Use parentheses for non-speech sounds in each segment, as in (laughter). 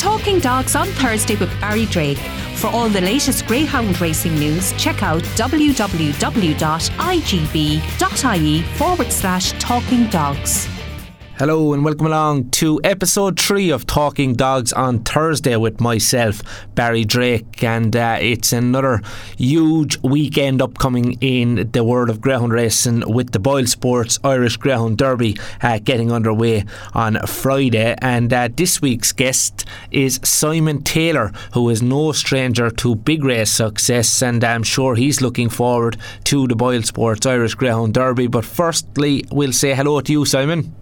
Talking Dogs on Thursday with Barry Drake. For all the latest greyhound racing news, check out www.igb.ie forward slash talking dogs. Hello and welcome along to episode three of Talking Dogs on Thursday with myself, Barry Drake, and uh, it's another huge weekend upcoming in the world of greyhound racing with the Boyle Sports Irish Greyhound Derby uh, getting underway on Friday. And uh, this week's guest is Simon Taylor, who is no stranger to big race success, and I'm sure he's looking forward to the Boyle Sports Irish Greyhound Derby. But firstly, we'll say hello to you, Simon.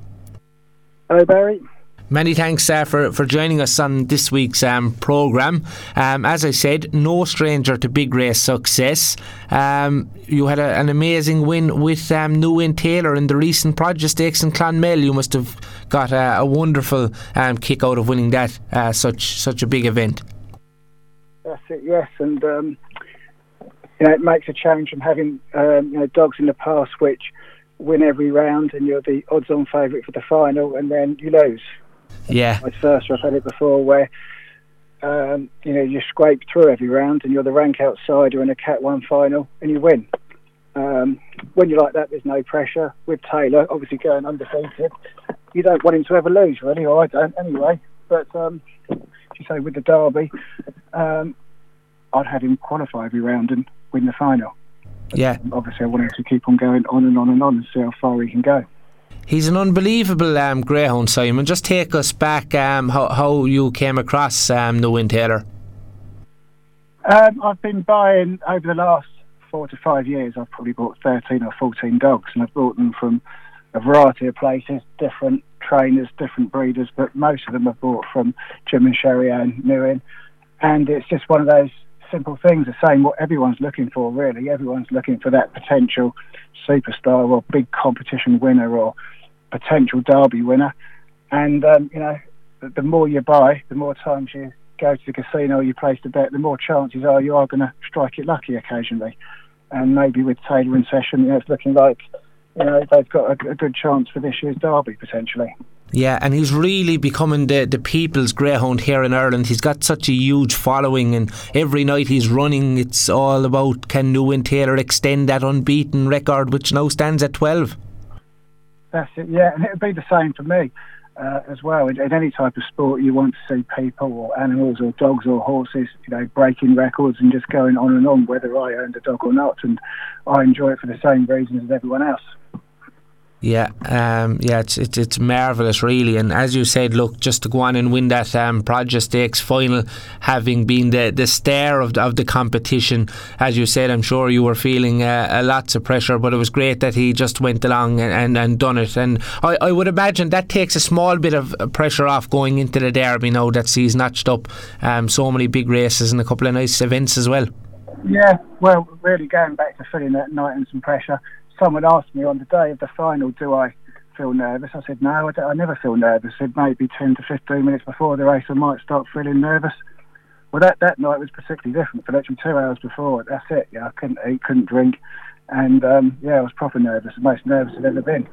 Hello, Barry. Many thanks uh, for, for joining us on this week's um, programme. Um, as I said, no stranger to big race success. Um, you had a, an amazing win with um, New Taylor in the recent Produce Stakes in Clonmel. You must have got a, a wonderful um, kick out of winning that uh, such such a big event. That's it, yes, and um, you know it makes a change from having um, you know dogs in the past which win every round and you're the odds-on favourite for the final, and then you lose. Yeah. Vice versa, I've had it before where um, you know you scrape through every round and you're the rank outsider in a Cat One final and you win. Um, when you're like that, there's no pressure. With Taylor, obviously going undefeated, you don't want him to ever lose, really, or I don't anyway. But um, you say with the Derby, um, I'd have him qualify every round and win the final. Yeah. Obviously, I want him to keep on going on and on and on and see how far he can go. He's an unbelievable um, greyhound, Simon. Just take us back um, how, how you came across um, Newinn Taylor. Um, I've been buying over the last four to five years. I've probably bought 13 or 14 dogs, and I've bought them from a variety of places, different trainers, different breeders, but most of them I've bought from Jim and Sherry and Nguyen. And it's just one of those simple things are saying what everyone's looking for, really. Everyone's looking for that potential superstar or big competition winner or potential derby winner. And, um, you know, the, the more you buy, the more times you go to the casino you place the bet, the more chances are you are going to strike it lucky occasionally. And maybe with Taylor in session, you know, it's looking like, you know, they've got a, a good chance for this year's derby potentially. Yeah, and he's really becoming the, the people's greyhound here in Ireland. He's got such a huge following, and every night he's running, it's all about can Newinn Taylor extend that unbeaten record, which now stands at 12. That's it, yeah, and it would be the same for me uh, as well. In, in, any type of sport, you want to see people or animals or dogs or horses, you know, breaking records and just going on and on, whether I owned a dog or not, and I enjoy it for the same reasons as everyone else. Yeah, um, yeah, it's, it's it's marvelous, really. And as you said, look, just to go on and win that um, Produce Stakes final, having been the, the star of the, of the competition, as you said, I'm sure you were feeling uh, a lots of pressure, but it was great that he just went along and, and, and done it. And I, I would imagine that takes a small bit of pressure off going into the Derby now that he's notched up um, so many big races and a couple of nice events as well. Yeah, well, really going back to feeling that night and some pressure someone asked me on the day of the final, do I feel nervous? I said, no, I, I never feel nervous. I said, maybe 10 to 15 minutes before the race, I might start feeling nervous. Well, that, that night was particularly different. For literally two hours before, that's it. Yeah, I couldn't eat, couldn't drink. And um, yeah, I was proper nervous, the most nervous I've ever been.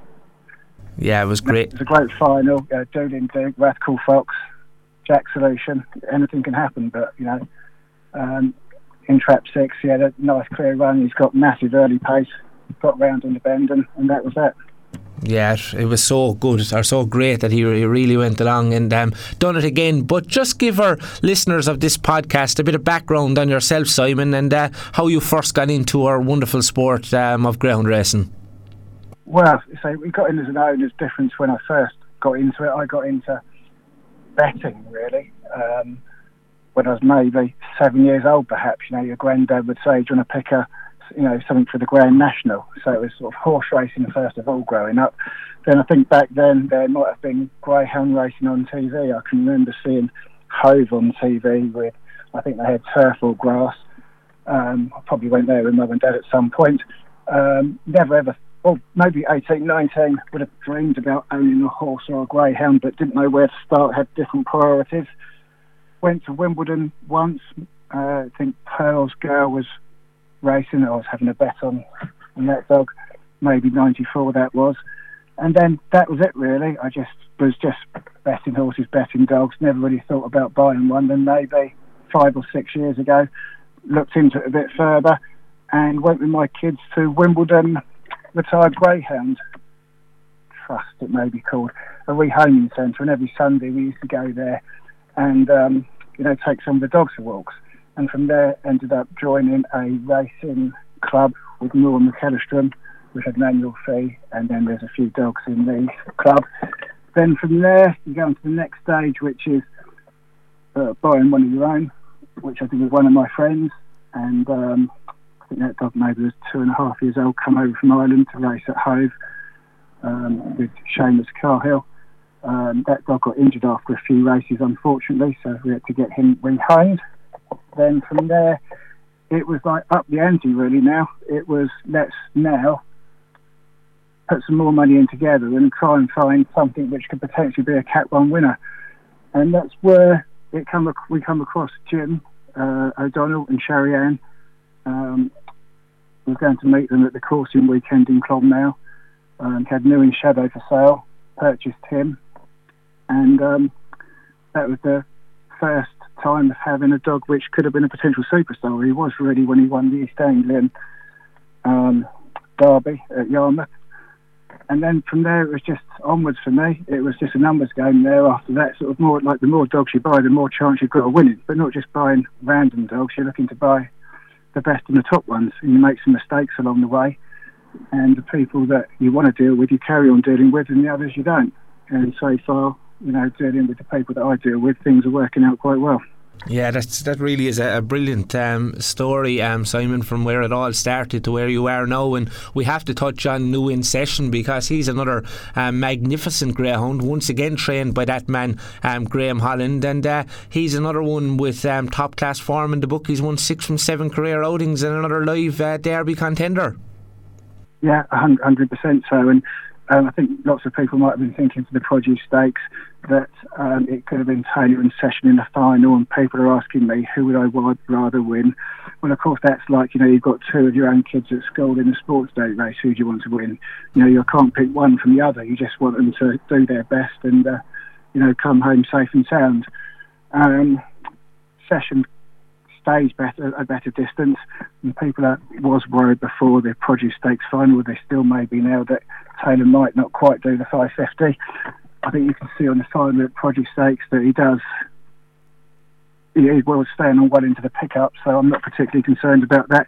Yeah, it was great. It was a great final. Uh, Doolin Duke, Rathcool Fox, Jack Solution. Anything can happen, but you know, um, in trap six, he had a nice clear run. He's got massive early pace got round in the bend, and, and that was it. Yeah, it was so good or so great that he, he really went along and um, done it again. But just give our listeners of this podcast a bit of background on yourself, Simon, and uh, how you first got into our wonderful sport um, of ground racing. Well, so we got in as an owner's difference when I first got into it. I got into betting really um, when I was maybe seven years old, perhaps. You know, your granddad would say, "Do you want to pick a you know, something for the Grand National. So it was sort of horse racing first of all growing up. Then I think back then there might have been greyhound racing on TV. I can remember seeing Hove on TV with, I think they had turf or grass. Um, I probably went there with mum and dad at some point. Um, never ever, well, maybe 18, 19, would have dreamed about owning a horse or a greyhound, but didn't know where to start, had different priorities. Went to Wimbledon once. Uh, I think Pearl's Girl was racing. I was having a bet on, on that dog, maybe 94 that was. and then that was it really. I just was just betting horses, betting dogs. Never really thought about buying one. Then maybe five or six years ago, looked into it a bit further, and went with my kids to Wimbledon Retired Greyhound Trust, it may be called, a rehoming centre. And every Sunday we used to go there and um, you know take some of the dogs for walks. And from there, ended up joining a racing club with Noel McEllistrom we had an annual fee, and then there's a few dogs in the club. Then from there, you go on to the next stage, which is uh, buying one of your own, which I did with one of my friends. And um, I think that dog maybe was two and a half years old, come over from Ireland to race at Hove um, with Seamus Cahill. Um, that dog got injured after a few races, unfortunately, so we had to get him rehomed. Then from there, it was like up the ante really now. It was let's now put some more money in together and try and find something which could potentially be a Cat One winner. And that's where it come we come across Jim uh, O'Donnell and Sherry Ann. Um, we are going to meet them at the coursing weekend in Clonmel. Um, had Newinn Shadow for sale, purchased him, and um, that was the first time of having a dog which could have been a potential superstar. He was ready when he won the East Anglian um, Derby at Yarmouth and then from there it was just onwards for me. It was just a numbers game there. After that, sort of more like the more dogs you buy, the more chance you've got of winning. But not just buying random dogs. You're looking to buy the best and the top ones, and you make some mistakes along the way. And the people that you want to deal with, you carry on dealing with, and the others you don't. And so far, you know, dealing with the people that I deal with, things are working out quite well. Yeah, that's that really is a, a brilliant um, story, um, Simon, from where it all started to where you are now. And we have to touch on Newinn Session because he's another um, magnificent greyhound, once again trained by that man, um, Graham Holland. And uh, he's another one with um, top class form in the book. He's won six from seven career outings and another live uh, derby contender. Yeah, 100% so. And um, I think lots of people might have been thinking for the produce stakes that um, it could have been Taylor and Session in the final, and people are asking me who would I rather win. Well, of course, that's like you know you've got two of your own kids at school in a sports day race. Who do you want to win? You know you can't pick one from the other. You just want them to do their best and uh, you know come home safe and sound. Um, Session stays better a better distance. And people are, was worried before the produce stakes final. They still may be now that Taylor might not quite do the 550. I think you can see on the final of produce stakes that he does. He will staying on well into the pickup, so I'm not particularly concerned about that.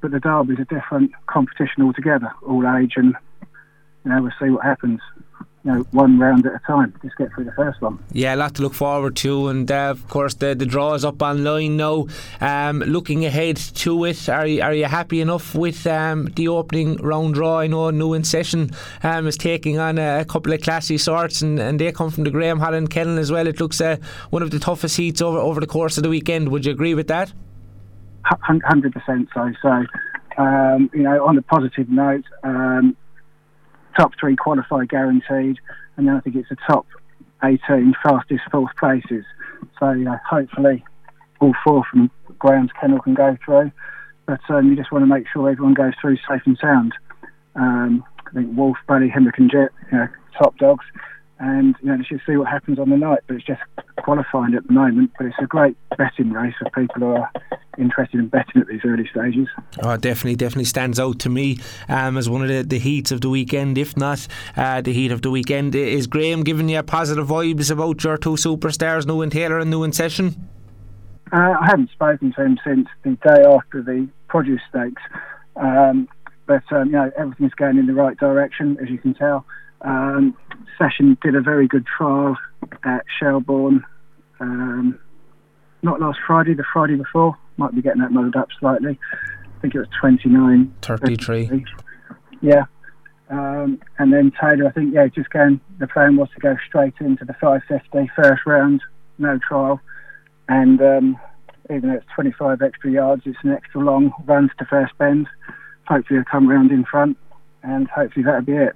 But the Derby is a different competition altogether, all age, and you know we'll see what happens you know, one round at a time. Just get through the first one. Yeah, a lot to look forward to, and uh, of course the the draw is up online now. Um, looking ahead to it, are you, are you happy enough with um, the opening round draw? I know Newinn Session um, is taking on a, a, couple of classy sorts, and, and they come from the Graham Holland Kennel as well. It looks uh, one of the toughest heats over over the course of the weekend. Would you agree with that? Hundred percent. So, so um, you know, on a positive note. Um, top three qualify guaranteed, and then I think it's the top 18 fastest fourth places. So you know, hopefully all four from Graham's Kennel can go through, but um, you just want to make sure everyone goes through safe and sound. Um, I think Wolf, Buddy, Hemlock and Jet, you know, top dogs and you know, let's just see what happens on the night. But it's just qualifying at the moment. But it's a great betting race for people who are interested in betting at these early stages. Oh, definitely, definitely stands out to me um, as one of the, the heats of the weekend, if not uh, the heat of the weekend. Is Graham giving you positive vibes about your two superstars, Newinn Taylor and New Session? Uh, I haven't spoken to him since the day after the produce stakes. Um, but um, you know everything's going in the right direction, as you can tell. Um, Session did a very good trial at Shelbourne. Um, not last Friday, the Friday before. Might be getting that muddled up slightly. I think it was 29. 33. Yeah. Um, and then Taylor, I think, yeah, just going, the plan was to go straight into the 550 first round, no trial. And um, even though it's 25 extra yards, it's an extra long run to first bend. Hopefully, I'll come round in front, and hopefully, that'll be it.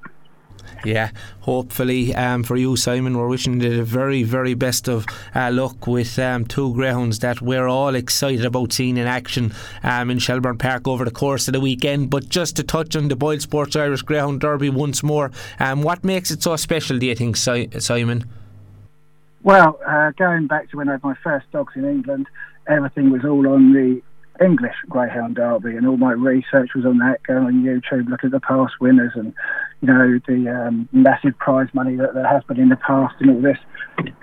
Yeah, hopefully um, for you, Simon, we're wishing you the very, very best of uh, luck with um, two greyhounds that we're all excited about seeing in action um, in Shelbourne Park over the course of the weekend. But just to touch on the Boyle Sports Irish Greyhound Derby once more, um, what makes it so special, do you think, si- Simon? Well, uh, going back to when I had my first dogs in England, everything was all on the English Greyhound Derby, and all my research was on that. Going on YouTube, looking at the past winners, and you know the um, massive prize money that has been in the past, and all this.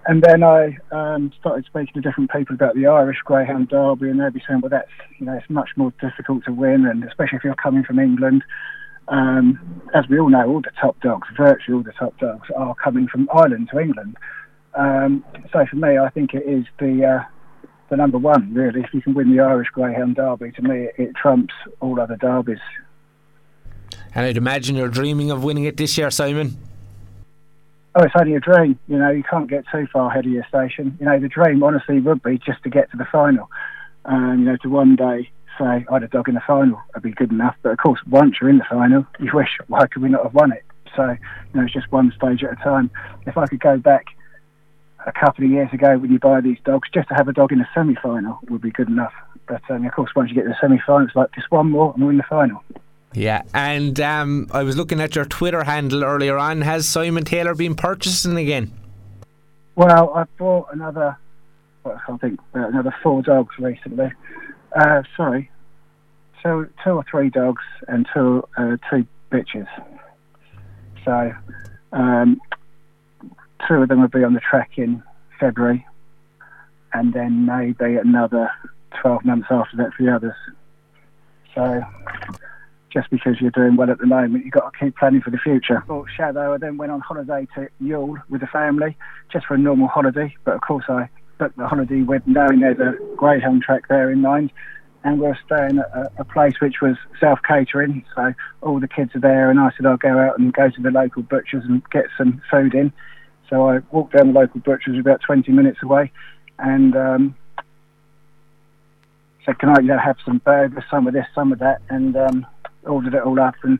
And then I um, started speaking to different people about the Irish Greyhound Derby, and they'd be saying, "Well, that's you know it's much more difficult to win, and especially if you're coming from England." Um, as we all know, all the top dogs, virtually all the top dogs, are coming from Ireland to England. Um, so for me, I think it is the uh, the number one, really. If you can win the Irish Greyhound Derby, to me, it, trumps all other derbies. And I'd imagine you're dreaming of winning it this year, Simon. Oh, it's only a dream. You know, you can't get too far ahead of your station. You know, the dream, honestly, would be just to get to the final. Um, you know, to one day say, I had a dog in the final, that'd be good enough. But of course, once you're in the final, you wish, why could we not have won it? So, you know, it's just one stage at a time. If I could go back a couple of years ago when you buy these dogs, just to have a dog in a semi final would be good enough. But um, of course, once you get to the semi final, it's like just one more and we're in the final. Yeah, and um, I was looking at your Twitter handle earlier on. Has Simon Taylor been purchasing again? Well, I bought another, well, I think uh, another four dogs recently. Uh, sorry, so two or three dogs and two uh, two bitches. So um, two of them will be on the track in February, and then maybe another 12 months after that for the others. So just because you're doing well at the moment, you've got to keep planning for the future. Bought Shadow, I then went on holiday to Youghal with the family, just for a normal holiday. But of course, I booked the holiday with knowing there's a greyhound track there in mind. And we are staying at a, a place which was self catering, so all the kids are there. And I said I'll go out and go to the local butchers and get some food in. So I walked down the local butcher's about 20 minutes away and um, said, Can I you know, have some burgers, some of this, some of that? And um, ordered it all up. And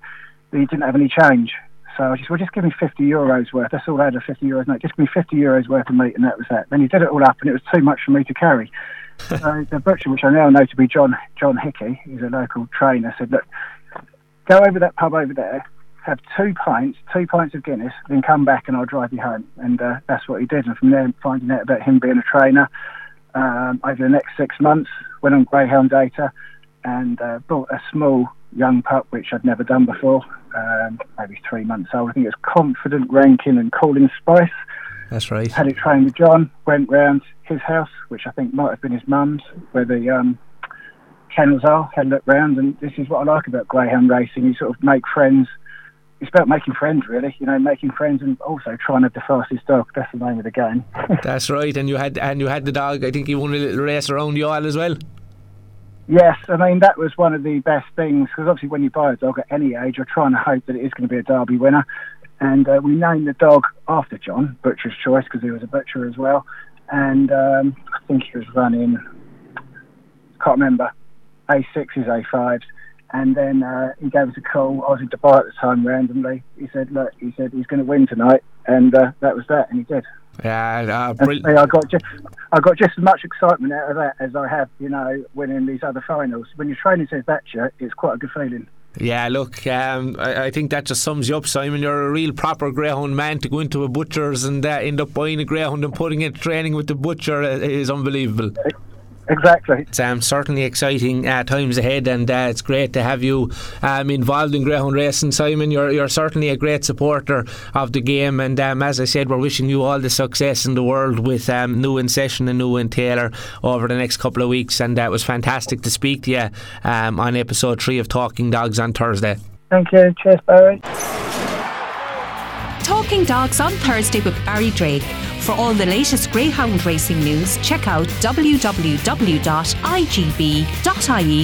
he didn't have any change. So I just, well, just give me 50 euros worth. That's all I had, a 50 euros note. Just give me 50 euros worth of meat, and that was that. Then he did it all up, and it was too much for me to carry. (laughs) so the butcher, which I now know to be John John Hickey, he's a local trainer, said, look, go over that pub over there, have two pints, two pints of Guinness, then come back and I'll drive you home. And uh, that's what he did. And from there, finding out about him being a trainer um, over the next six months, went on Greyhound Data and uh, bought a small young pup, which I'd never done before, um, maybe three months old. I think it was Confident Ranking and Calling Spice. That's right. Had it trained with John, went round his house, which I think might have been his mum's, where the um, kennels are, had a look round, and this is what I like about greyhound racing. You sort of make friends it's about making friends, really. You know, making friends and also trying to the fastest dog. That's the name of the game. (laughs) That's right. And you had and you had the dog. I think he won a little race around the aisle as well. Yes, I mean that was one of the best things because obviously when you buy a dog at any age, you're trying to hope that it is going to be a Derby winner. And uh, we named the dog after John, Butcher's Choice, because he was a butcher as well. And um, I think he was running, can't remember, A6s, A5s and then uh, he gave us a call. I was in Dubai at the time randomly. He said, "Look," he said, "he's going to win tonight," and uh, that was that, and he did. Yeah, uh, brilliant. I got just, I got just as much excitement out of that as I have, you know, winning these other finals. When your training says that, it's quite a good feeling. Yeah, look, um, I, I, think that just sums you up, Simon. You're a real proper greyhound man to go into a butcher's and uh, end up buying a greyhound and putting it training with the butcher uh, is unbelievable. Exactly. It's um, certainly exciting uh, times ahead, and uh, it's great to have you um, involved in greyhound racing, Simon. You're you're certainly a great supporter of the game, and um, as I said, we're wishing you all the success in the world with um, Newinn Session and Newinn Taylor over the next couple of weeks. And uh, it was fantastic to speak to you um, on episode three of Talking Dogs on Thursday. Thank you. Cheers, Barry. Talking Dogs on Thursday with Barry Drake. For all the latest greyhound racing news, check out www.igb.ie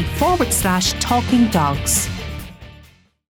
forward slash talking dogs.